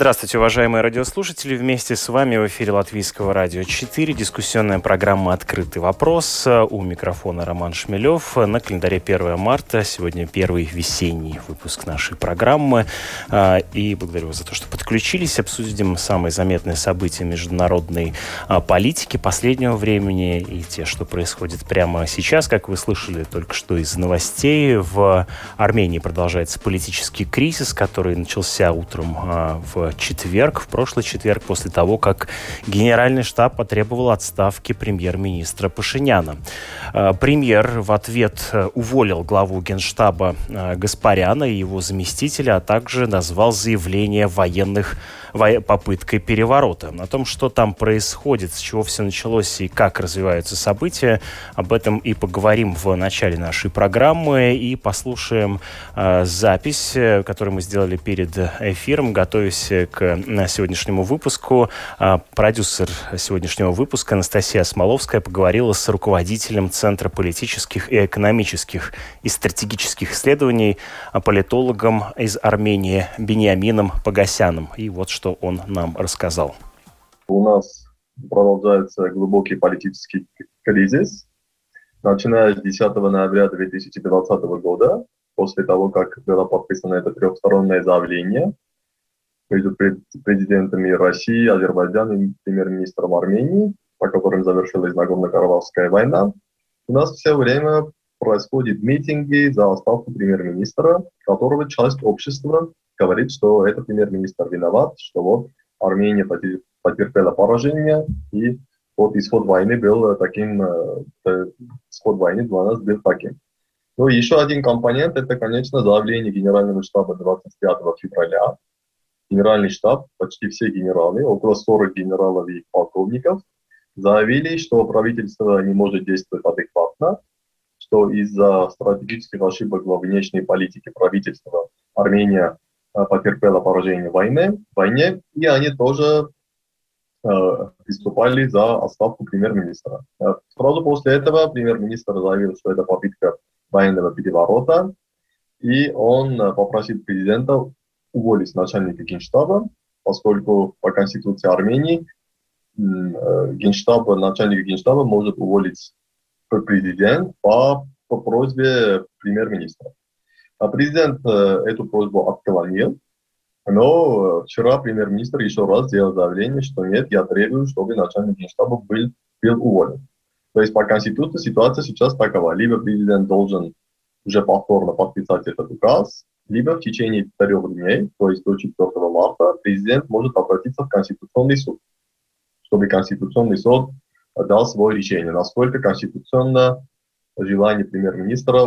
Здравствуйте, уважаемые радиослушатели. Вместе с вами в эфире Латвийского радио 4. Дискуссионная программа «Открытый вопрос». У микрофона Роман Шмелев. На календаре 1 марта. Сегодня первый весенний выпуск нашей программы. А, и благодарю вас за то, что подключились. Обсудим самые заметные события международной а, политики последнего времени и те, что происходит прямо сейчас. Как вы слышали только что из новостей, в Армении продолжается политический кризис, который начался утром а, в четверг, в прошлый четверг, после того, как Генеральный штаб потребовал отставки премьер-министра Пашиняна. Э, премьер в ответ э, уволил главу Генштаба э, Гаспаряна и его заместителя, а также назвал заявление военных попыткой переворота. О том, что там происходит, с чего все началось и как развиваются события, об этом и поговорим в начале нашей программы и послушаем э, запись, которую мы сделали перед эфиром, готовясь к сегодняшнему выпуску. Э, продюсер сегодняшнего выпуска Анастасия Смоловская поговорила с руководителем Центра политических и экономических и стратегических исследований, политологом из Армении Бениамином Погосяном. И вот что что он нам рассказал. У нас продолжается глубокий политический кризис. Начиная с 10 ноября 2020 года, после того, как было подписано это трехстороннее заявление между президентами России, Азербайджана и премьер-министром Армении, по которым завершилась Нагорно-Карабахская война, у нас все время происходят митинги за отставку премьер-министра, которого часть общества говорит, что это премьер-министр виноват, что вот Армения потерпела поражение, и вот исход войны был таким, э, исход войны для нас был таким. Ну, еще один компонент, это, конечно, заявление Генерального штаба 25 февраля. Генеральный штаб, почти все генералы, около 40 генералов и полковников, заявили, что правительство не может действовать адекватно, что из-за стратегических ошибок во внешней политике правительства Армения Э, потерпела поражение в войне, войне, и они тоже э, выступали за отставку премьер-министра. Э, сразу после этого премьер-министр заявил, что это попытка военного переворота, и он попросил президента уволить начальника генштаба, поскольку по Конституции Армении генштаб, начальник генштаба может уволить президент по, по просьбе премьер-министра. А президент э, эту просьбу отклонил, но вчера премьер-министр еще раз сделал заявление, что нет, я требую, чтобы начальник генштаба был, был уволен. То есть по Конституции ситуация сейчас такова. Либо президент должен уже повторно подписать этот указ, либо в течение трех дней, то есть до 4 марта, президент может обратиться в Конституционный суд, чтобы Конституционный суд дал свое решение, насколько конституционно желание премьер-министра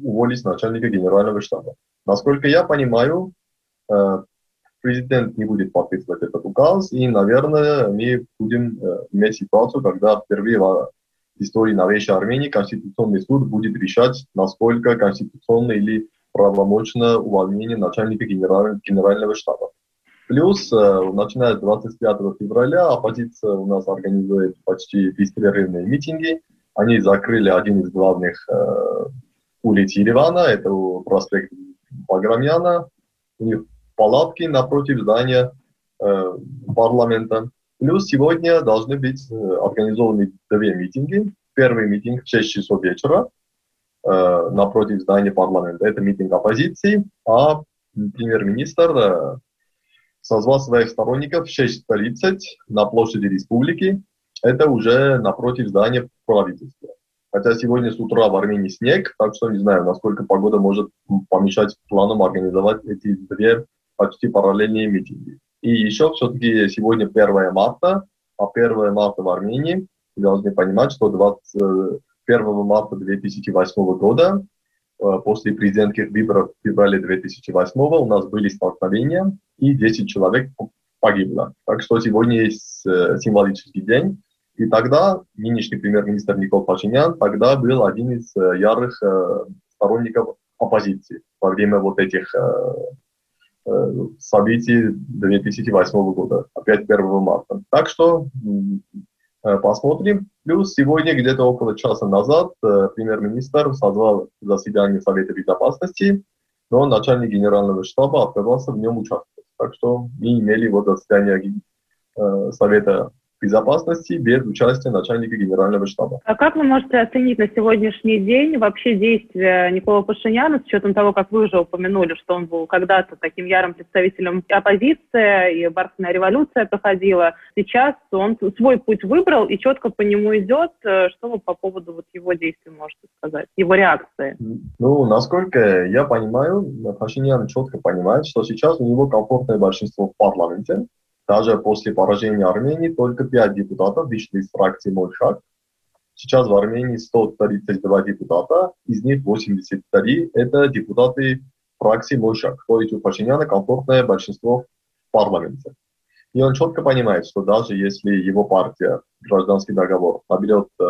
уволить начальника генерального штаба. Насколько я понимаю, э, президент не будет подписывать этот указ, и, наверное, мы будем э, иметь ситуацию, когда впервые в истории новейшей Армении Конституционный суд будет решать, насколько конституционно или правомочно увольнение начальника генерального штаба. Плюс, э, начиная с 25 февраля, оппозиция у нас организует почти беспрерывные митинги. Они закрыли один из главных улиц Еревана, это проспект Баграмяна, у них палатки напротив здания э, парламента. Плюс сегодня должны быть э, организованы две митинги. Первый митинг в 6 часов вечера э, напротив здания парламента. Это митинг оппозиции, а премьер-министр э, созвал своих сторонников в 6.30 на площади республики. Это уже напротив здания правительства. Хотя сегодня с утра в Армении снег, так что не знаю, насколько погода может помешать планам организовать эти две почти параллельные митинги. И еще все-таки сегодня 1 марта, а 1 марта в Армении, вы должны понимать, что 21 марта 2008 года, э, после президентских выборов в феврале 2008 у нас были столкновения, и 10 человек погибло. Так что сегодня есть э, символический день, И тогда нынешний премьер-министр Никол Пашинян тогда был один из э, ярых э, сторонников оппозиции во время вот этих событий 2008 года, опять 1 марта. Так что посмотрим. Плюс сегодня, где-то около часа назад, премьер-министр созвал заседание Совета Безопасности, но начальник генерального штаба отказался в нем участвовать. Так что мы имели вот заседание Совета безопасности без участия начальника генерального штаба. А как вы можете оценить на сегодняшний день вообще действия Никола Пашиняна с учетом того, как вы уже упомянули, что он был когда-то таким ярым представителем оппозиции, и бархатная революция проходила. Сейчас он свой путь выбрал и четко по нему идет. Что вы по поводу вот его действий можете сказать, его реакции? Ну, насколько я понимаю, Пашинян четко понимает, что сейчас у него комфортное большинство в парламенте, даже после поражения Армении только 5 депутатов вышли из фракции «Мой шаг». Сейчас в Армении 132 депутата, из них 83 – это депутаты фракции «Мой шаг». То есть у Пашиняна комфортное большинство в парламенте. И он четко понимает, что даже если его партия «Гражданский договор» наберет э,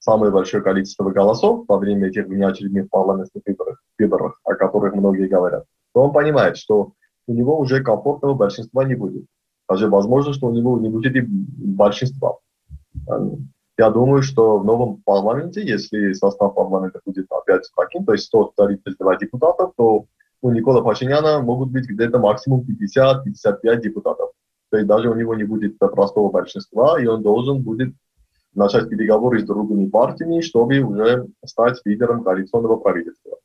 самое большое количество голосов во время этих внеочередных парламентских выборов, выборов, о которых многие говорят, то он понимает, что у него уже комфортного большинства не будет. Даже возможно, что у него не будет и большинства. Эм, я думаю, что в новом парламенте, если состав парламента будет опять таким, то есть 132 депутатов, то у Никола Пашиняна могут быть где-то максимум 50-55 депутатов. То есть даже у него не будет простого большинства, и он должен будет начать переговоры с другими партиями, чтобы уже стать лидером коалиционного правительства.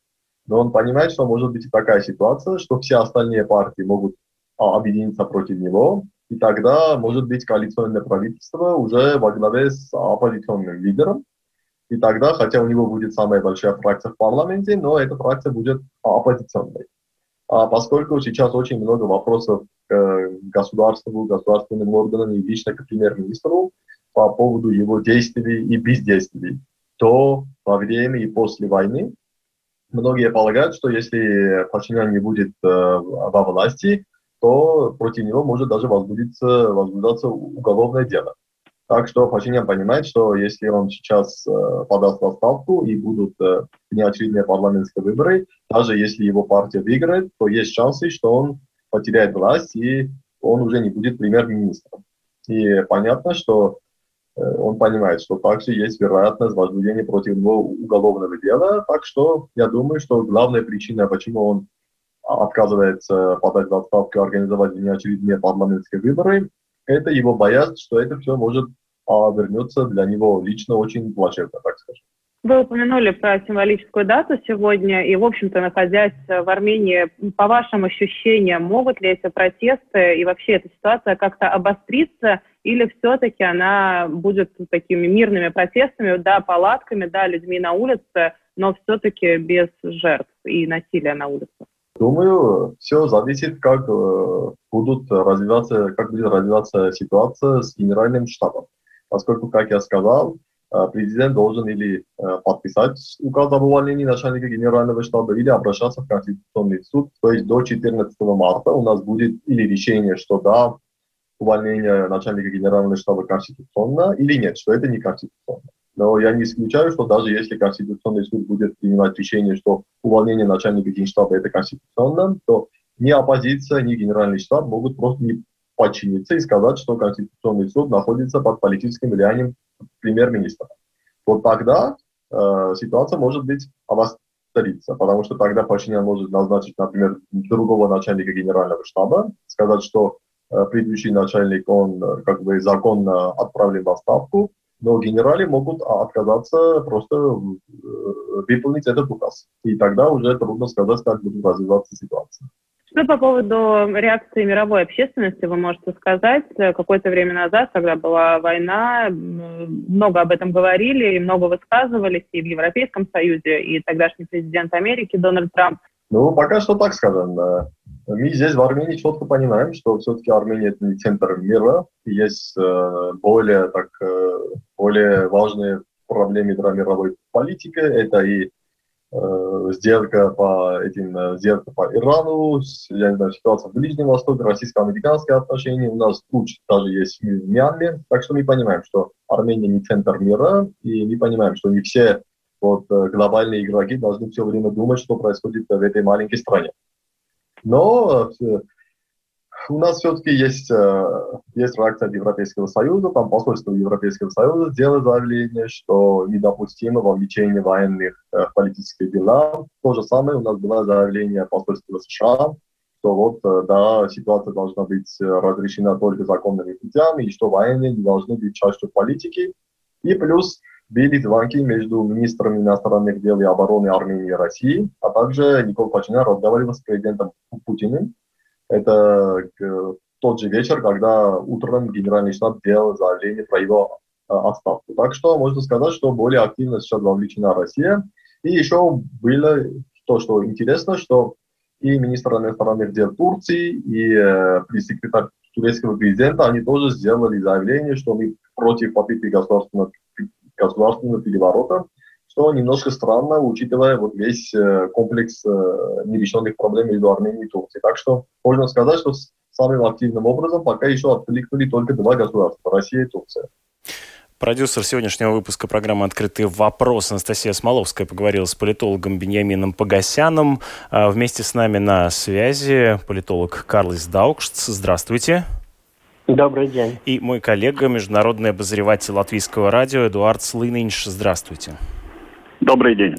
Но он понимает, что может быть такая ситуация, что все остальные партии могут а, объединиться против него, и тогда может быть коалиционное правительство уже во главе с оппозиционным лидером. И тогда, хотя у него будет самая большая фракция в парламенте, но эта фракция будет оппозиционной. А поскольку сейчас очень много вопросов к государству, государственным органам и лично к премьер-министру по поводу его действий и бездействий, то во время и после войны многие полагают, что если Пашинян не будет э, во власти, то против него может даже возбудиться, возбуждаться уголовное дело. Так что Пашинян понимает, что если он сейчас э, подаст в отставку и будут э, неочередные парламентские выборы, даже если его партия выиграет, то есть шансы, что он потеряет власть и он уже не будет премьер-министром. И понятно, что э, он понимает, что также есть вероятность возбуждения против него уголовного дела. Так что я думаю, что главная причина, почему он отказывается подать в отставку и организовать внеочередные парламентские выборы, это его боязнь, что это все может а, вернуться для него лично очень плачевно, так скажем. Вы упомянули про символическую дату сегодня, и, в общем-то, находясь в Армении, по вашим ощущениям, могут ли эти протесты и вообще эта ситуация как-то обостриться, или все-таки она будет такими мирными протестами, да, палатками, да, людьми на улице, но все-таки без жертв и насилия на улице? Думаю, все зависит, как э, будут развиваться, как будет развиваться ситуация с генеральным штабом. Поскольку, как я сказал, э, президент должен или э, подписать указ об увольнении начальника генерального штаба, или обращаться в Конституционный суд. То есть до 14 марта у нас будет или решение, что да, увольнение начальника генерального штаба конституционно, или нет, что это не конституционно. Но я не исключаю, что даже если Конституционный суд будет принимать решение, что увольнение начальника генштаба это конституционно, то ни оппозиция, ни генеральный штаб могут просто не подчиниться и сказать, что Конституционный суд находится под политическим влиянием премьер-министра. Вот тогда э, ситуация может быть обостриться, потому что тогда Пашинян может назначить, например, другого начальника генерального штаба, сказать, что э, предыдущий начальник, он э, как бы законно отправлен в отставку, но генерали могут отказаться просто э, выполнить этот указ. И тогда уже трудно сказать, как будет развиваться ситуация. Что по поводу реакции мировой общественности вы можете сказать? Какое-то время назад, когда была война, много об этом говорили много высказывались и в Европейском Союзе, и тогдашний президент Америки Дональд Трамп. Ну, пока что так скажем. Мы здесь в Армении четко понимаем, что все-таки Армения это не центр мира, есть э, более, так, э, более важные проблемы для мировой политики. Это и э, сделка по этим, э, сделка по Ирану, я не знаю, ситуация в Ближнем Востоке, российско-американские отношения, у нас тут даже есть в Мьянме, так что мы понимаем, что Армения не центр мира, и мы понимаем, что не все вот, э, глобальные игроки должны все время думать, что происходит в этой маленькой стране. Но э, у нас все-таки есть, э, есть реакция Европейского Союза, там посольство Европейского Союза сделало заявление, что недопустимо вовлечение военных в политические дела. То же самое у нас было заявление посольства США, что вот, да, ситуация должна быть разрешена только законными путями, и что военные не должны быть частью политики. И плюс были звонки между министрами иностранных дел и обороны Армении и России, а также Никол Пашинян разговаривал с президентом Путиным. Это тот же вечер, когда утром генеральный штаб делал заявление про его а, отставку. Так что можно сказать, что более активно сейчас вовлечена Россия. И еще было то, что интересно, что и министр иностранных дел Турции, и э, пресс-секретарь турецкого президента, они тоже сделали заявление, что мы против попытки государственного государственного переворота, что немножко странно, учитывая вот весь э, комплекс э, нерешенных проблем между Арменией и Турцией. Так что можно сказать, что самым активным образом пока еще откликнули только два государства – Россия и Турция. Продюсер сегодняшнего выпуска программы «Открытый вопрос» Анастасия Смоловская поговорила с политологом Беньямином Погосяном. А вместе с нами на связи политолог Карлис Даукшц. Здравствуйте. Добрый день. И мой коллега, международный обозреватель латвийского радио Эдуард Слынинш. Здравствуйте. Добрый день.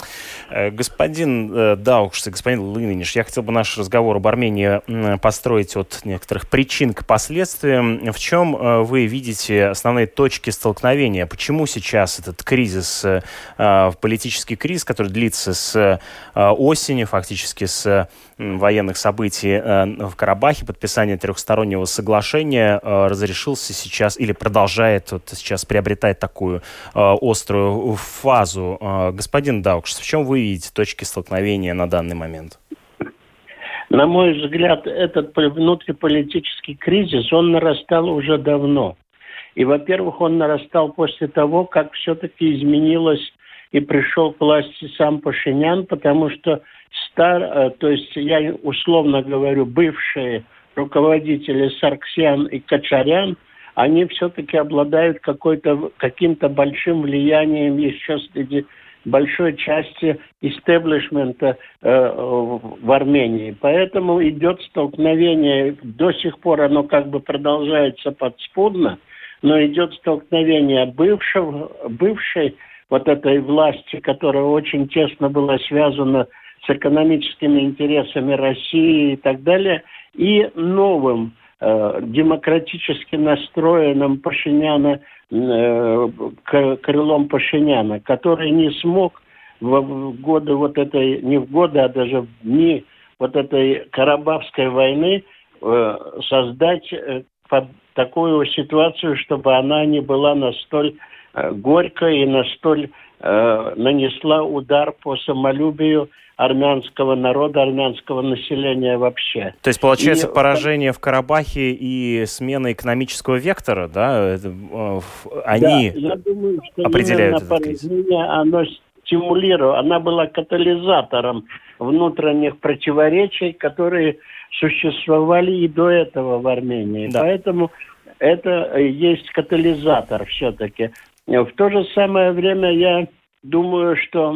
Э, господин э, Даукш, господин Лыниниш, я хотел бы наш разговор об Армении построить от некоторых причин к последствиям. В чем э, вы видите основные точки столкновения? Почему сейчас этот кризис, политический кризис, который длится с осени, фактически с военных событий в Карабахе, подписание трехстороннего соглашения разрешился сейчас или продолжает вот сейчас приобретать такую острую фазу? Господин Даукш, в чем вы видите точки столкновения на данный момент? На мой взгляд, этот внутриполитический кризис, он нарастал уже давно. И, во-первых, он нарастал после того, как все-таки изменилось и пришел к власти сам Пашинян, потому что стар, э, то есть я условно говорю, бывшие руководители Сарксян и Качарян, они все-таки обладают каким-то большим влиянием еще среди большой части истеблишмента э, в Армении. Поэтому идет столкновение, до сих пор оно как бы продолжается подспудно, но идет столкновение бывшего, бывшей вот этой власти, которая очень тесно была связана с экономическими интересами России и так далее, и новым демократически настроенным Пашиняна Э, крылом Пашиняна, который не смог в годы вот этой, не в годы, а даже в дни вот этой Карабахской войны э, создать э, такую ситуацию, чтобы она не была настолько горькой и настолько нанесла удар по самолюбию армянского народа, армянского населения вообще. То есть, получается, и... поражение в Карабахе и смена экономического вектора, да, э, они да, я думаю, что определяют этот кризис? Оно стимулировало, она была катализатором внутренних противоречий, которые существовали и до этого в Армении. Да. Поэтому это есть катализатор все-таки. В то же самое время я думаю, что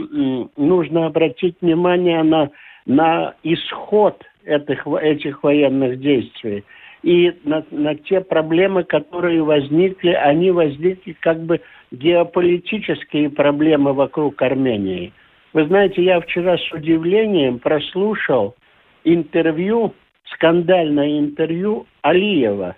нужно обратить внимание на, на исход этих, этих военных действий и на, на те проблемы, которые возникли, они возникли как бы геополитические проблемы вокруг Армении. Вы знаете, я вчера с удивлением прослушал интервью, скандальное интервью Алиева,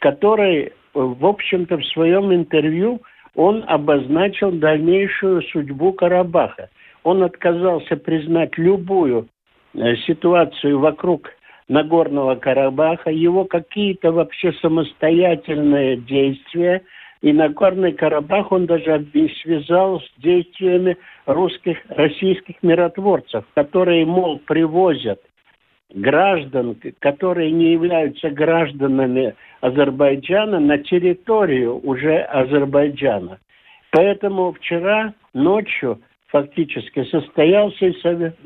который, в общем-то, в своем интервью он обозначил дальнейшую судьбу Карабаха. Он отказался признать любую э, ситуацию вокруг Нагорного Карабаха, его какие-то вообще самостоятельные действия. И Нагорный Карабах он даже связал с действиями русских, российских миротворцев, которые, мол, привозят граждан, которые не являются гражданами Азербайджана, на территорию уже Азербайджана. Поэтому вчера ночью фактически состоялся Совет,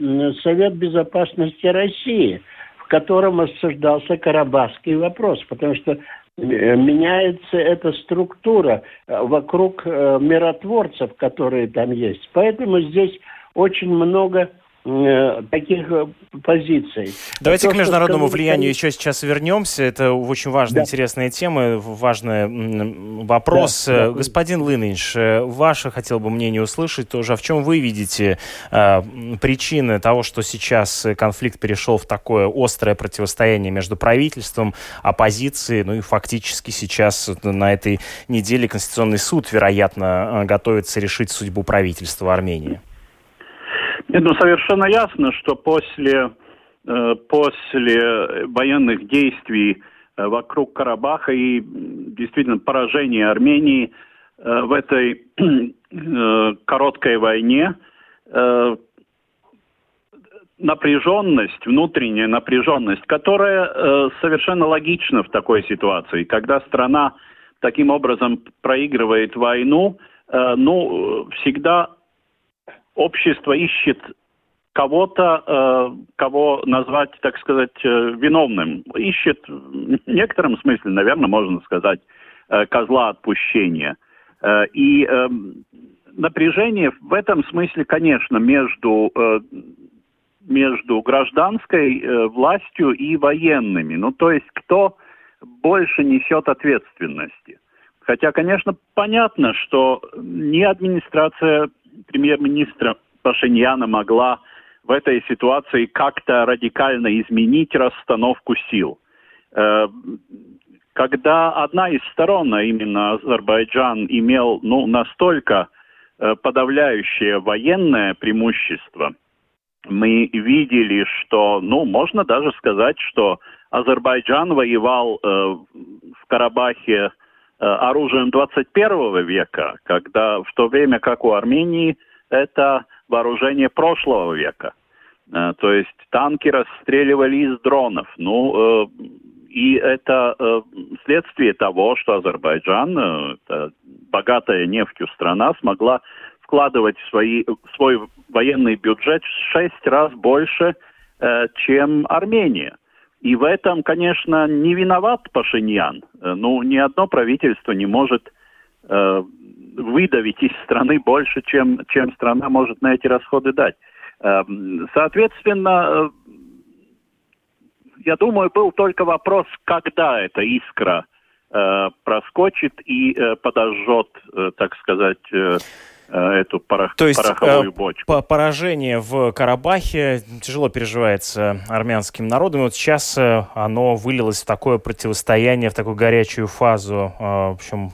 Совет Безопасности России, в котором обсуждался Карабахский вопрос, потому что э, меняется эта структура э, вокруг э, миротворцев, которые там есть. Поэтому здесь очень много таких э, позиций. Давайте То, к международному влиянию еще сейчас вернемся. Это очень важная, да. интересная тема, важный вопрос. Да, да. Господин Лынинш, э, ваше хотел бы мнение услышать тоже. А в чем вы видите э, причины того, что сейчас конфликт перешел в такое острое противостояние между правительством, оппозицией, ну и фактически сейчас на этой неделе Конституционный суд, вероятно, готовится решить судьбу правительства Армении? Нет, ну совершенно ясно, что после, э, после военных действий э, вокруг Карабаха и действительно поражения Армении э, в этой короткой войне напряженность, внутренняя напряженность, которая совершенно логична в такой ситуации, когда страна таким образом проигрывает войну, ну, всегда общество ищет кого-то, э, кого назвать, так сказать, э, виновным. Ищет в некотором смысле, наверное, можно сказать, э, козла отпущения. Э, и э, напряжение в этом смысле, конечно, между, э, между гражданской э, властью и военными. Ну, то есть кто больше несет ответственности. Хотя, конечно, понятно, что ни администрация премьер-министра Пашиньяна могла в этой ситуации как-то радикально изменить расстановку сил. Э, когда одна из сторон, а именно Азербайджан, имел ну, настолько э, подавляющее военное преимущество, мы видели, что, ну, можно даже сказать, что Азербайджан воевал э, в Карабахе оружием 21 века, когда в то время как у Армении это вооружение прошлого века. Э, то есть танки расстреливали из дронов. Ну, э, и это следствие того, что Азербайджан, богатая нефтью страна, смогла вкладывать в свои, свой военный бюджет в шесть раз больше, чем Армения. И в этом, конечно, не виноват Пашиньян. Э, ну, ни одно правительство не может э, выдавить из страны больше, чем, чем страна может на эти расходы дать. Э, соответственно, э, я думаю, был только вопрос, когда эта искра э, проскочит и э, подожжет, э, так сказать, Э, эту порох, То есть, пороховую э, бочку. Поражение в Карабахе тяжело переживается армянским народом. И вот сейчас э, оно вылилось в такое противостояние, в такую горячую фазу. В общем,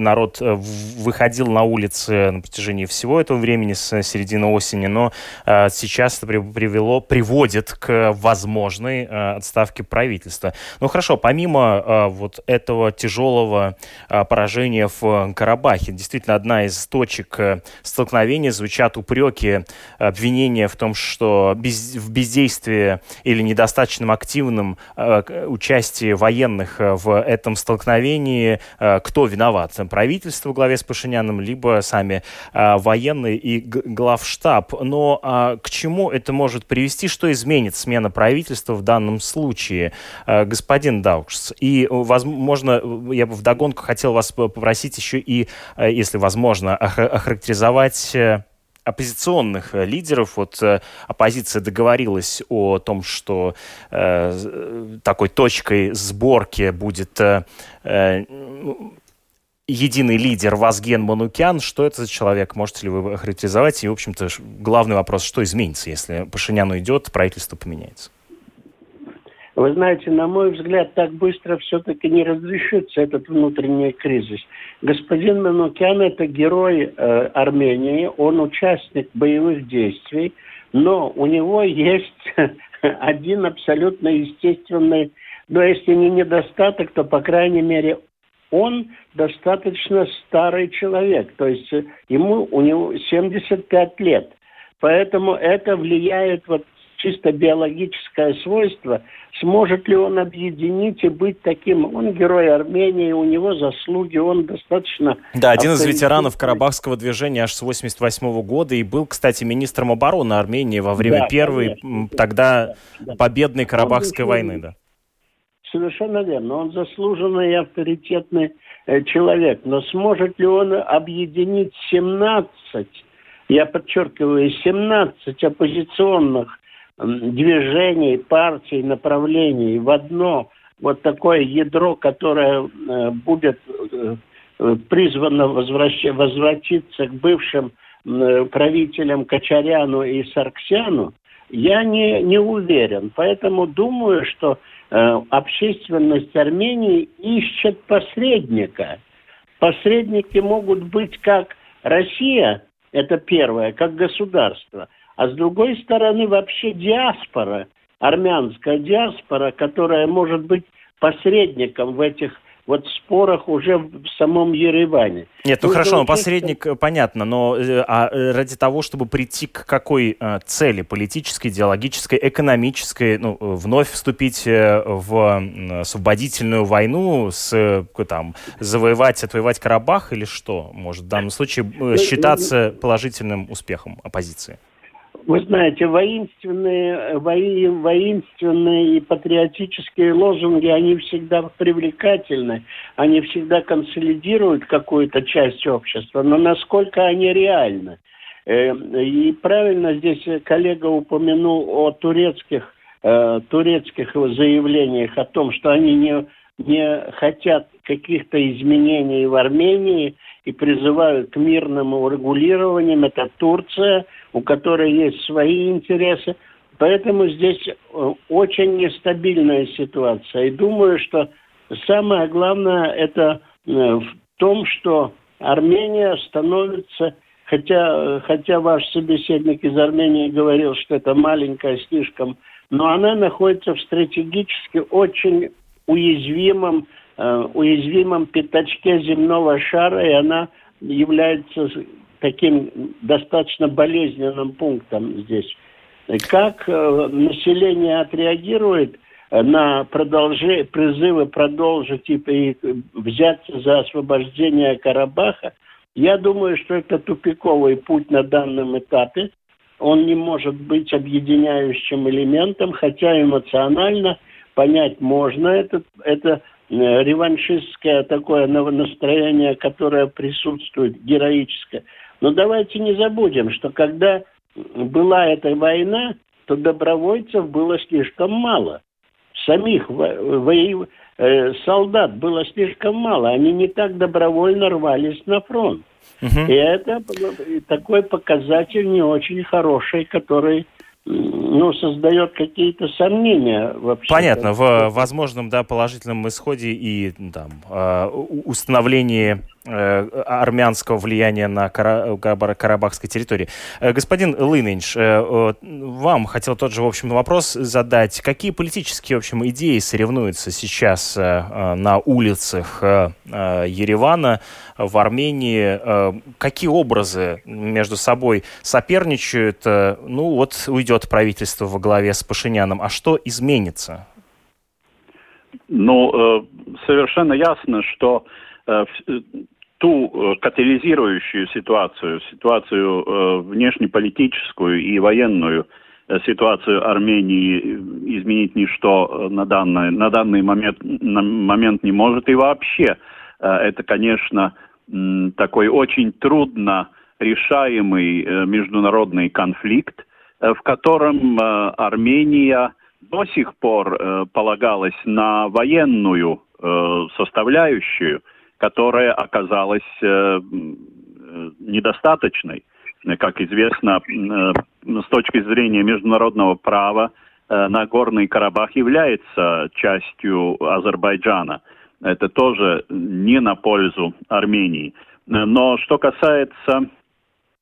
народ выходил на улицы на протяжении всего этого времени, с середины осени, но сейчас это привело, приводит к возможной отставке правительства. Ну хорошо, помимо вот этого тяжелого поражения в Карабахе, действительно одна из точек Э, столкновения звучат упреки, обвинения в том, что без, в бездействии или недостаточном активном э, участии военных э, в этом столкновении кто виноват? Правительство в главе с Пашиняном, либо сами военные и главштаб. Но э, к чему это может привести? Что изменит смена правительства в данном случае, господин Даукс? И, возможно, я бы вдогонку хотел вас попросить еще и, если возможно, охарактеризовать э, оппозиционных э, лидеров. Вот э, оппозиция договорилась о том, что э, такой точкой сборки будет э, единый лидер Вазген Манукян. Что это за человек? Можете ли вы охарактеризовать? И, в общем-то, главный вопрос, что изменится, если Пашинян уйдет, правительство поменяется? Вы знаете, на мой взгляд, так быстро все-таки не разрешится этот внутренний кризис. Господин Манукян – это герой э, Армении, он участник боевых действий, но у него есть один абсолютно естественный, но если не недостаток, то, по крайней мере, он достаточно старый человек, то есть ему, у него 75 лет. Поэтому это влияет вот чисто биологическое свойство, сможет ли он объединить и быть таким, он герой Армении, у него заслуги, он достаточно... Да, один из ветеранов Карабахского движения аж с 88 года и был, кстати, министром обороны Армении во время да, первой, конечно. тогда да. победной Карабахской он войны, да. Совершенно верно. Он заслуженный и авторитетный э, человек. Но сможет ли он объединить 17, я подчеркиваю, 17 оппозиционных движений, партий, направлений в одно вот такое ядро, которое э, будет э, призвано возвращ... возвратиться к бывшим правителям Качаряну и Сарксяну, я не, не уверен. Поэтому думаю, что э, общественность Армении ищет посредника. Посредники могут быть как Россия, это первое, как государство, а с другой стороны вообще диаспора, армянская диаспора, которая может быть посредником в этих вот спорах уже в самом Ереване. Нет, ну, хорошо, учесть, посредник, что... понятно, но э, а э, ради того, чтобы прийти к какой а, цели политической, идеологической, экономической, ну, вновь вступить в освободительную войну, с, там, завоевать, отвоевать Карабах или что может в данном случае ну, считаться положительным успехом оппозиции? Вы знаете, воинственные, вои, воинственные и патриотические лозунги, они всегда привлекательны, они всегда консолидируют какую-то часть общества, но насколько они реальны? Э, и правильно здесь коллега упомянул о турецких, э, турецких заявлениях о том, что они не, не хотят каких-то изменений в Армении и призывают к мирному урегулированию. Это Турция – у которой есть свои интересы. Поэтому здесь э, очень нестабильная ситуация. И думаю, что самое главное это э, в том, что Армения становится, хотя, хотя ваш собеседник из Армении говорил, что это маленькая слишком, но она находится в стратегически очень уязвимом, э, уязвимом пятачке земного шара, и она является таким достаточно болезненным пунктом здесь. Как э, население отреагирует на продолжение, призывы продолжить и, и взяться за освобождение Карабаха, я думаю, что это тупиковый путь на данном этапе. Он не может быть объединяющим элементом, хотя эмоционально понять можно. Это, это э, реваншистское такое настроение, которое присутствует, героическое. Но давайте не забудем, что когда была эта война, то добровольцев было слишком мало. Самих во- э, солдат было слишком мало. Они не так добровольно рвались на фронт. Угу. И это такой показатель не очень хороший, который ну, создает какие-то сомнения вообще. Понятно, в возможном, да, положительном исходе и там а, установлении э, армянского влияния на Кара Карабахской территории. Э, господин Лынинш, э, вам хотел тот же, в общем, вопрос задать. Какие политические, в общем, идеи соревнуются сейчас на улицах Еревана, в Армении? Какие образы между собой соперничают? Ну, вот уйдет правительство во главе с Пашиняном. А что изменится? Ну, совершенно ясно, что ту э, катализирующую ситуацию, ситуацию э, внешнеполитическую и военную э, ситуацию Армении изменить ничто на данный, на данный момент, на момент не может. И вообще это, конечно, такой очень трудно решаемый международный конфликт, в котором Армения до сих пор полагалась на военную составляющую – которая оказалась э, э, недостаточной. Как известно, э, с точки зрения международного права, Нагорный Карабах является частью Азербайджана. Это тоже не на пользу Армении. Но что касается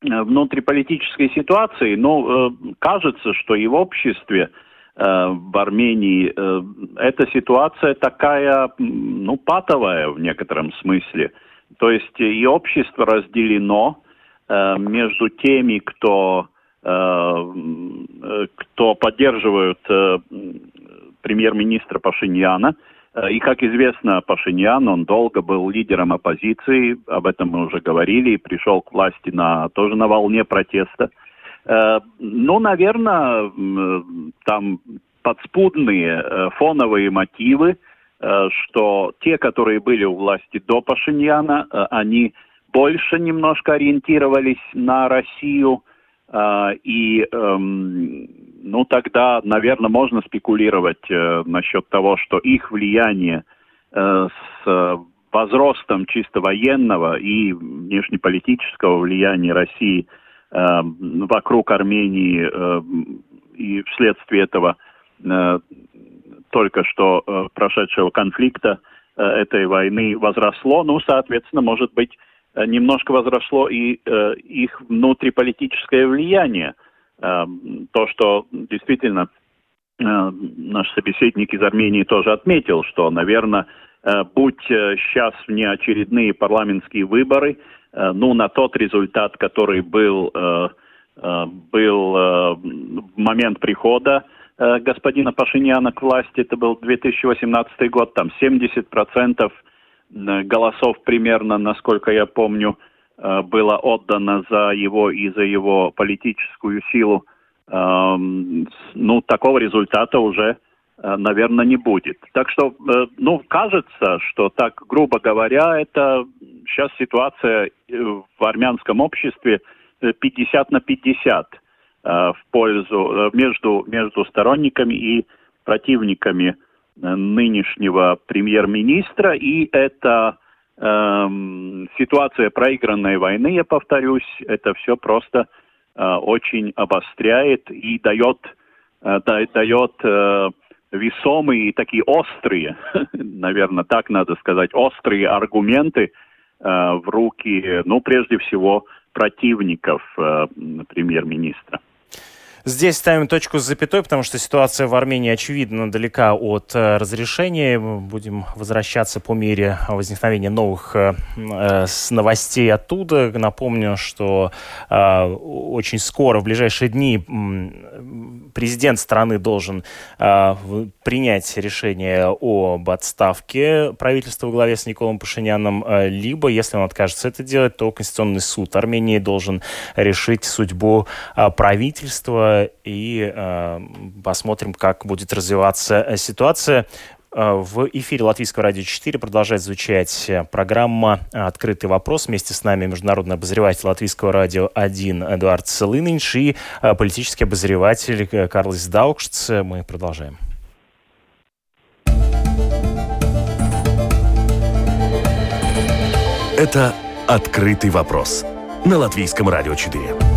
внутриполитической ситуации, ну, кажется, что и в обществе Э, в Армении, э, эта ситуация такая, ну, патовая в некотором смысле. То есть и общество разделено э, между теми, кто кто поддерживают премьер-министра Пашиньяна. И, как известно, Пашиньян, он долго был лидером оппозиции, об этом мы уже говорили, и пришел к власти на, тоже на волне протеста. Ну, наверное, там подспудные фоновые мотивы, что те, которые были у власти до Пашиньяна, они больше немножко ориентировались на Россию, и эм, ну тогда, наверное, можно спекулировать э, насчет того, что их влияние э, с возростом чисто военного и внешнеполитического влияния России э, вокруг Армении э, и вследствие этого э, только что э, прошедшего конфликта э, этой войны возросло, ну, соответственно, может быть, э, немножко возросло и э, их внутриполитическое влияние – то, что действительно э, наш собеседник из Армении тоже отметил, что, наверное, э, будь сейчас э, внеочередные парламентские выборы, ну, на тот результат, который был, был в момент прихода господина Пашиняна к власти, это был 2018 год, там 70% голосов примерно, насколько я помню, было отдано за его и за его политическую силу, эм, ну, такого результата уже, э, наверное, не будет. Так что, э, ну, кажется, что так, грубо говоря, это сейчас ситуация в армянском обществе 50 на 50 в пользу между, между сторонниками и противниками нынешнего премьер-министра, и это Эм, ситуация проигранной войны, я повторюсь, это все просто э, очень обостряет и дает, э, дает э, весомые и такие острые, наверное, так надо сказать, острые аргументы э, в руки, ну, прежде всего, противников э, премьер-министра. Здесь ставим точку с запятой, потому что ситуация в Армении, очевидно, далека от э, разрешения. Будем возвращаться по мере возникновения новых э, э новостей оттуда. Напомню, что очень скоро, в ближайшие дни, президент страны должен принять решение об отставке правительства во главе с Николом Пашиняном, либо, если он откажется это делать, то Конституционный суд Армении должен решить судьбу правительства и э, посмотрим, как будет развиваться э, ситуация. Э, в эфире Латвийского радио 4 продолжает звучать программа «Открытый вопрос». Вместе с нами международный обозреватель Латвийского радио 1 Эдуард Целынинш и политический обозреватель Карлос Даукшц. Мы продолжаем. Это «Открытый вопрос» на Латвийском радио 4.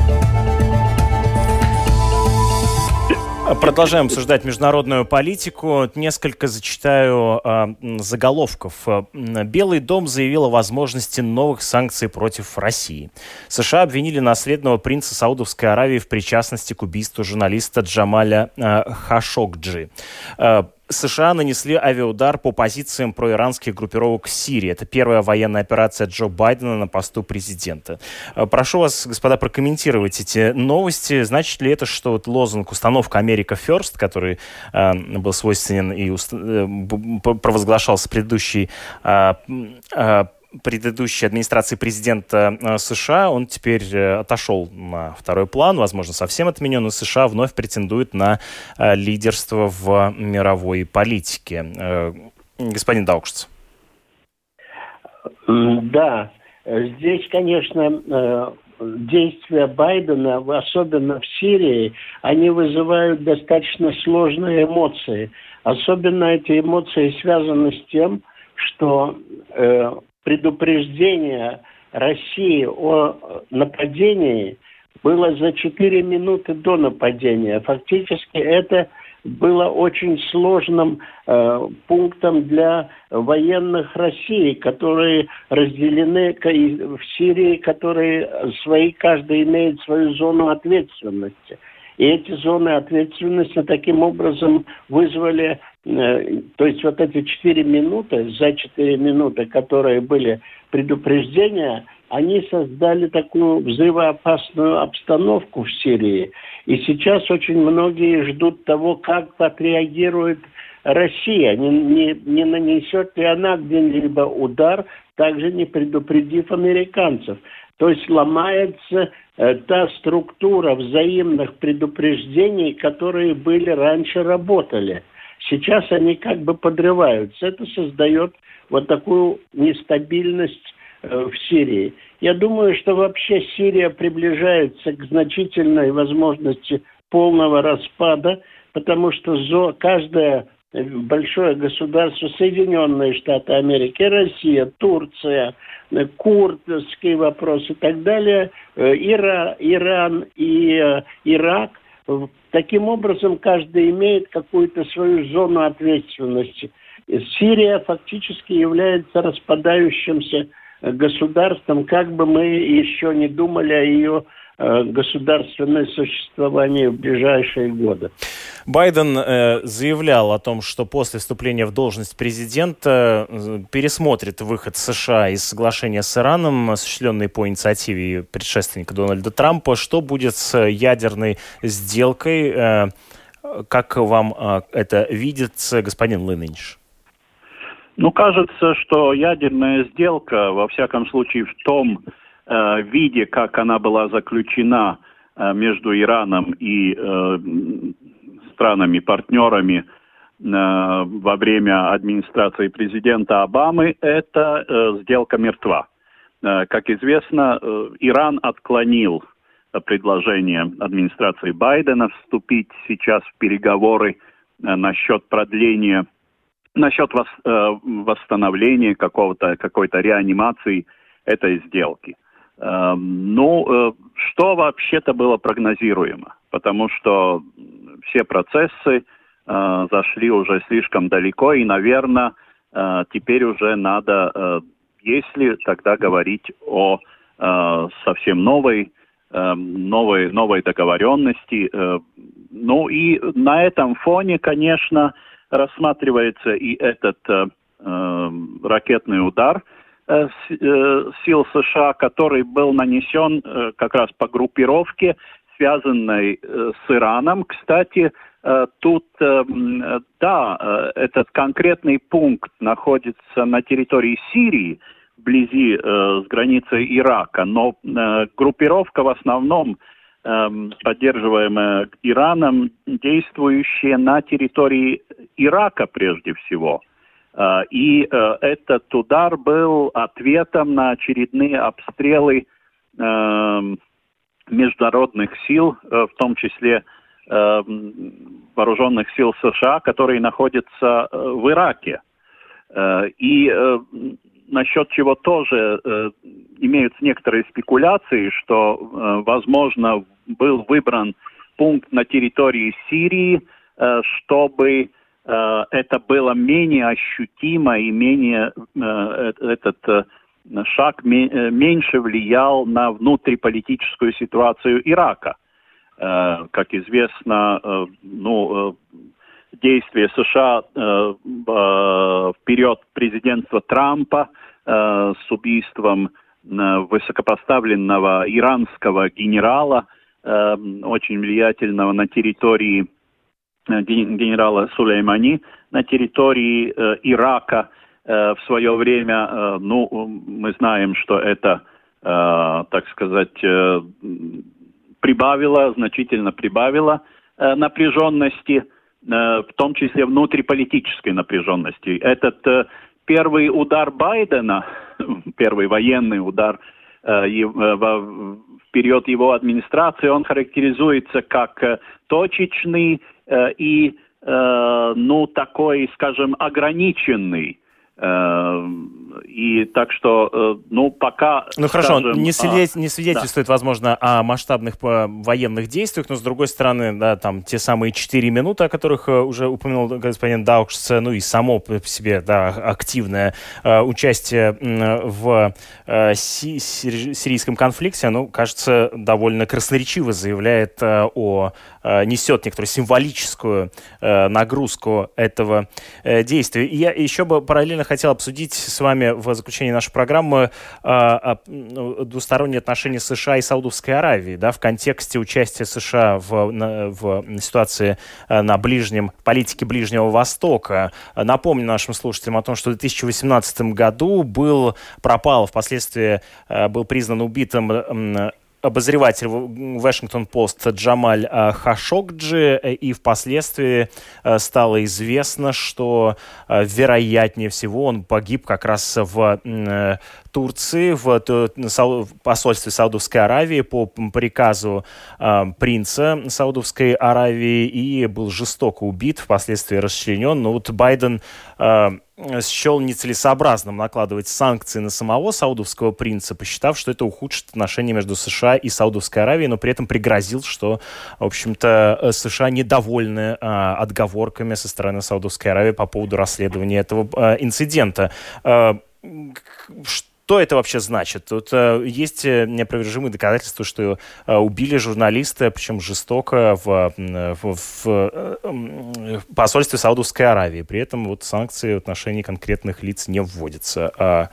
Продолжаем обсуждать международную политику. Несколько зачитаю э, заголовков. Белый дом заявил о возможности новых санкций против России. США обвинили наследного принца Саудовской Аравии в причастности к убийству журналиста Джамаля э, Хашокджи. Э, США нанесли авиаудар по позициям проиранских группировок в Сирии. Это первая военная операция Джо Байдена на посту президента. Э, прошу вас, господа, прокомментировать эти новости. Значит ли это, что вот лозунг «Установка Америка First», который э, был свойственен и уст... э, провозглашался предыдущий э, э, предыдущей администрации президента э, США, он теперь э, отошел на второй план, возможно, совсем отменен, и США вновь претендует на э, лидерство в мировой политике. Господин Даукшц. Да, здесь, конечно, действия Байдена, особенно в Сирии, они вызывают достаточно сложные эмоции. Особенно эти эмоции связаны с тем, что предупреждение России о нападении было за 4 минуты до нападения. Фактически это было очень сложным э, пунктом для военных России, которые разделены в Сирии, которые свои, каждый имеет свою зону ответственности. И эти зоны ответственности таким образом вызвали Э, то есть вот эти четыре минуты, за четыре минуты, которые были предупреждения, они создали такую взрывоопасную обстановку в Сирии. И сейчас очень многие ждут того, как отреагирует Россия. Не, не, не нанесет ли она где-либо удар, также не предупредив американцев. То есть ломается э, та структура взаимных предупреждений, которые были раньше работали. Сейчас они как бы подрываются. Это создает вот такую нестабильность э, в Сирии. Я думаю, что вообще Сирия приближается к значительной возможности полного распада, потому что каждое большое государство, Соединенные Штаты Америки, Россия, Турция, э, курдский вопрос и так далее, э, Ира, Иран и э, Ирак. Таким образом, каждый имеет какую-то свою зону ответственности. Сирия фактически является распадающимся государством, как бы мы еще не думали о ее государственное существование в ближайшие годы. Байден э, заявлял о том, что после вступления в должность президента э, пересмотрит выход США из соглашения с Ираном, осуществленный по инициативе предшественника Дональда Трампа. Что будет с ядерной сделкой? Э, как вам э, это видится, господин Лынинч? Ну, кажется, что ядерная сделка, во всяком случае, в том, Э, виде, как она была заключена э, между Ираном и э, странами-партнерами во время администрации президента Обамы, это сделка мертва. Как известно, Иран отклонил предложение администрации Байдена вступить сейчас в переговоры насчет продления, насчет восстановления какого-то, какой-то реанимации этой сделки. Эм, ну, э, что вообще-то было прогнозируемо? Потому что все процессы э, зашли уже слишком далеко, и, наверное, э, теперь уже надо, если тогда говорить о совсем новой, новой, новой договоренности. Ну и на этом фоне, конечно, рассматривается и этот ракетный удар – сил США, который был нанесен э, как раз по группировке, связанной с Ираном. Кстати, тут, да, этот конкретный пункт находится на территории Сирии, вблизи с границей Ирака, но группировка в основном поддерживаемая Ираном, действующая на территории Ирака прежде всего – Э, и э, этот удар был ответом на очередные обстрелы эм, международных сил, э, в том числе вооруженных сил США, которые находятся в Ираке. И насчет чего тоже имеются некоторые спекуляции, что, возможно, был выбран пункт на территории Сирии, чтобы Э, это было менее ощутимо и менее э, этот э, шаг меньше влиял на внутриполитическую ситуацию Ирака. Как известно, ну, действия США в период президентства Трампа с убийством высокопоставленного иранского генерала, очень влиятельного на территории Э, генерала Сулеймани на территории э, Ирака э, в свое время. Э, ну, мы знаем, что это, э, так сказать, э, прибавило, значительно прибавило э, напряженности, э, в том числе внутриполитической напряженности. Этот э, первый удар Байдена, первый военный удар э, в период его администрации, он характеризуется как э, точечный Э, и, э, ну, такой, скажем, ограниченный э, и так что, ну, пока... Ну, хорошо, скажем, не, свидетель, а, не свидетельствует, да. возможно, о масштабных военных действиях, но, с другой стороны, да, там, те самые четыре минуты, о которых уже упомянул господин Даукс, ну, и само по себе, да, активное э, участие в э, си сирийском конфликте, ну, кажется, довольно красноречиво заявляет э, о Э, несет некоторую символическую э, нагрузку этого э, действия. И я еще бы параллельно хотел обсудить с вами в заключении нашей программы а, ну, двусторонние отношения США и Саудовской Аравии, да, в контексте участия США в, на, в ситуации на ближнем, политике Ближнего Востока. Напомню нашим слушателям о том, что в 2018 году был пропал, впоследствии был признан убитым обозреватель Вашингтон-Пост Джамаль э, Хашокджи, э, и впоследствии э, стало известно, что вероятнее всего он погиб как раз в Турции, в посольстве Саудовской Аравии по приказу принца Саудовской Аравии и был жестоко убит, впоследствии расчленен. Но вот Байден счел нецелесообразным накладывать санкции на самого саудовского принца, посчитав, что это ухудшит отношения между США и Саудовской Аравией, но при этом пригрозил, что, в общем-то, э, США недовольны а, отговорками со стороны Саудовской Аравии по поводу расследования этого а, инцидента. А, что это вообще значит? Тут э, есть э, неопровержимые доказательства, что э, убили журналиста, причем жестоко в, в, в, посольстве Саудовской Аравии. При этом вот санкции в отношении конкретных лиц не вводятся. А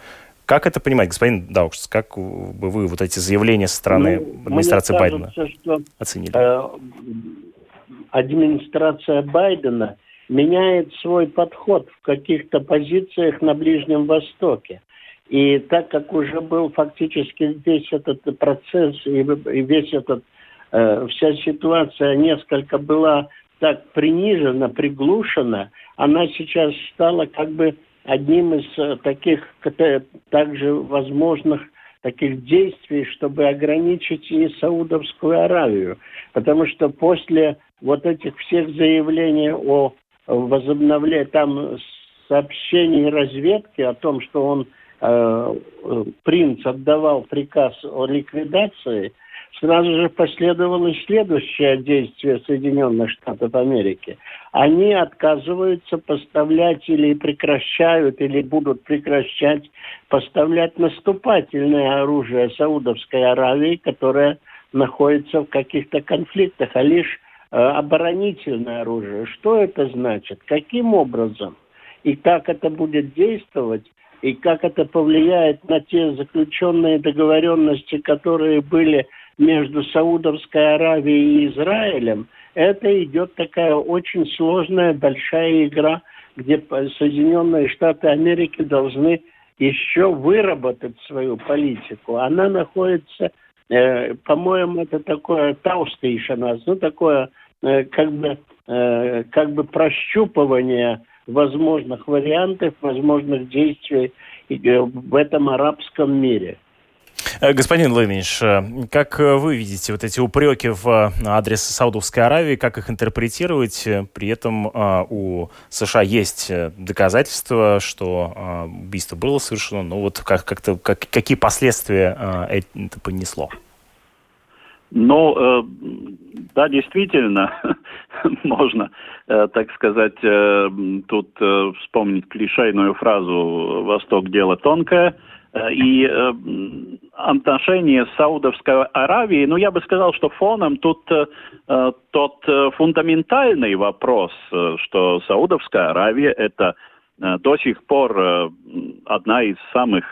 как это понимать, господин Даукшс? Как бы вы вот эти заявления со стороны ну, администрации Байдена что, оценили? Э, администрация Байдена меняет свой подход в каких-то позициях на Ближнем Востоке. И так как уже был фактически весь этот процесс и весь этот, э, вся ситуация несколько была так принижена, приглушена, она сейчас стала как бы одним из э, таких также возможных таких действий, чтобы ограничить и Саудовскую Аравию. Потому что после вот этих всех заявлений о возобновлении, там сообщений разведки о том, что он принц отдавал приказ о ликвидации, сразу же последовало следующее действие Соединенных Штатов Америки. Они отказываются поставлять или прекращают, или будут прекращать поставлять наступательное оружие Саудовской Аравии, которое находится в каких-то конфликтах, а лишь э, оборонительное оружие. Что это значит? Каким образом? И как это будет действовать? И как это повлияет на те заключенные договоренности, которые были между Саудовской Аравией и Израилем, это идет такая очень сложная, большая игра, где Соединенные Штаты Америки должны еще выработать свою политику. Она находится, э, по-моему, это такое таустейшн, ну такое э, как бы э, как бы прощупывание возможных вариантов, возможных действий э, в этом арабском мире. Э, господин Лыминш, э, как вы видите вот эти упреки в адрес Саудовской Аравии, как их интерпретировать? При этом у США есть доказательства, что убийство было совершено, но вот как, как-то, как, какие последствия это понесло? Ну, да, действительно, можно, э, так сказать, э, тут э, вспомнить клишейную фразу «Восток – дело тонкое», и отношения с Саудовской Аравией, ну, я бы сказал, что фоном тут тот фундаментальный вопрос, что Саудовская Аравия – это до сих пор одна из самых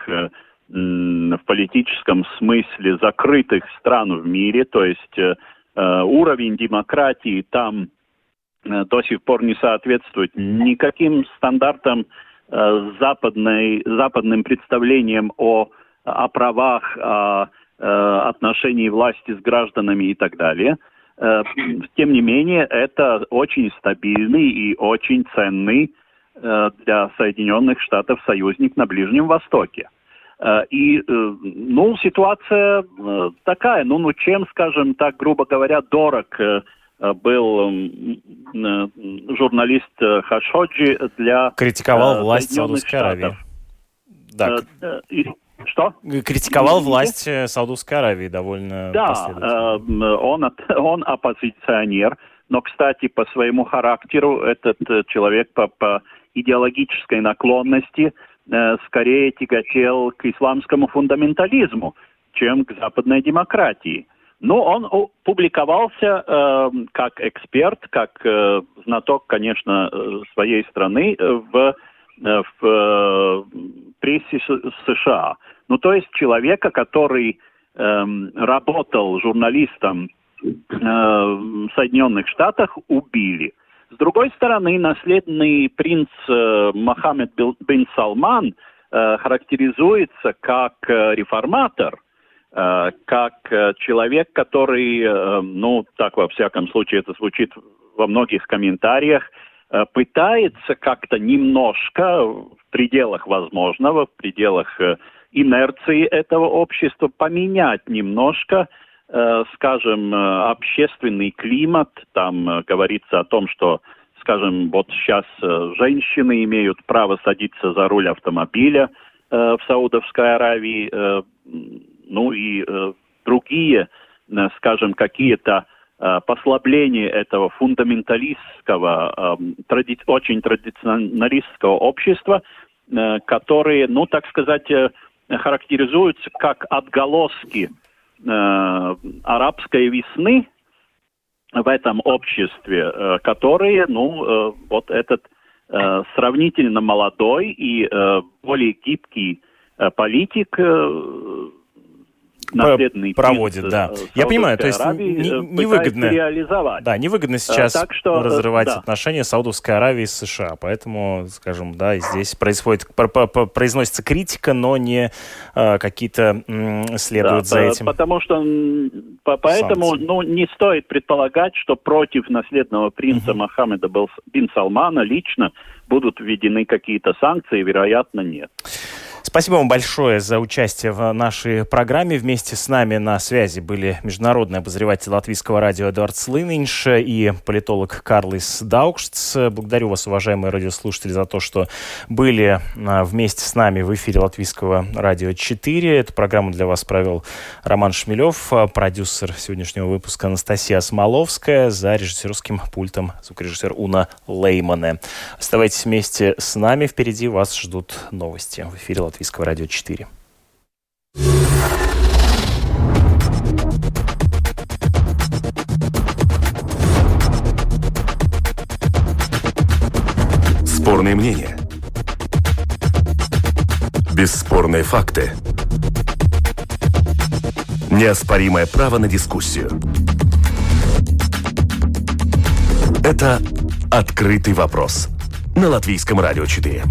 в политическом смысле закрытых стран в мире, то есть Э, уровень демократии там э, до сих пор не соответствует никаким стандартам э, западной, западным представлениям о, о правах, о, отношении власти с гражданами и так далее. Тем не менее, это очень стабильный и очень ценный для Соединенных Штатов союзник на Ближнем Востоке. Э, и, э, ну, ситуация э, такая, ну, ну, чем, скажем так, грубо говоря, дорог был журналист Хашоджи для Критиковал власть Саудовской Аравии. Да. Что? Критиковал власть Саудовской Аравии довольно Да, он, он оппозиционер, но, кстати, по своему характеру этот человек по, по идеологической наклонности – скорее тяготел к исламскому фундаментализму, чем к западной демократии. Но он публиковался э, как эксперт, как э, знаток, конечно, э, своей страны в, в, Конгрессе США. Ну, то есть человека, который эм, работал журналистом э, в Соединенных Штатах, убили. С другой стороны, наследный принц э, Мохаммед бин Салман э, характеризуется как э, реформатор, как человек, который, ну, так во всяком случае это звучит во многих комментариях, пытается как-то немножко в пределах возможного, в пределах инерции этого общества поменять немножко скажем, э, общественный климат, там э, говорится о том, что, скажем, вот сейчас женщины имеют право садиться за руль автомобиля в Саудовской Аравии, ну и другие, скажем, какие-то послабления этого фундаменталистского, тради, очень традиционалистского общества, которые, ну, так сказать, характеризуются как отголоски э, арабской весны в этом обществе, э, которые, ну, э, вот этот сравнительно молодой и более гибкий политик наследный проводит, да. Э, Я понимаю, то есть Аравии э, невыгодно, реализовать. Да, невыгодно сейчас так что, разрывать да. отношения Саудовской Аравии с США, поэтому, скажем, да, здесь происходит произносится критика, но не э, какие-то следуют да, за этим. Потому что поэтому, санкции. ну, не стоит предполагать, что против наследного принца угу. Мохаммеда бин Салмана лично будут введены какие-то санкции, вероятно, нет. Спасибо вам большое за участие в нашей программе. Вместе с нами на связи были международный обозреватель латвийского радио Эдуард Слынинш и политолог Карлис Даукштс. Благодарю вас, уважаемые радиослушатели, за то, что были а, вместе с нами в эфире латвийского радио 4. Эту программу для вас провел Роман Шмелев, а, продюсер сегодняшнего выпуска Анастасия Смоловская, за режиссерским пультом звукорежиссер Уна Леймане. Оставайтесь вместе с нами. Впереди вас ждут новости в эфире Латвийского радио 4. Спорные мнения. Бесспорные факты. Неоспоримое право на дискуссию. Это «Открытый вопрос» на Латвийском радио 4.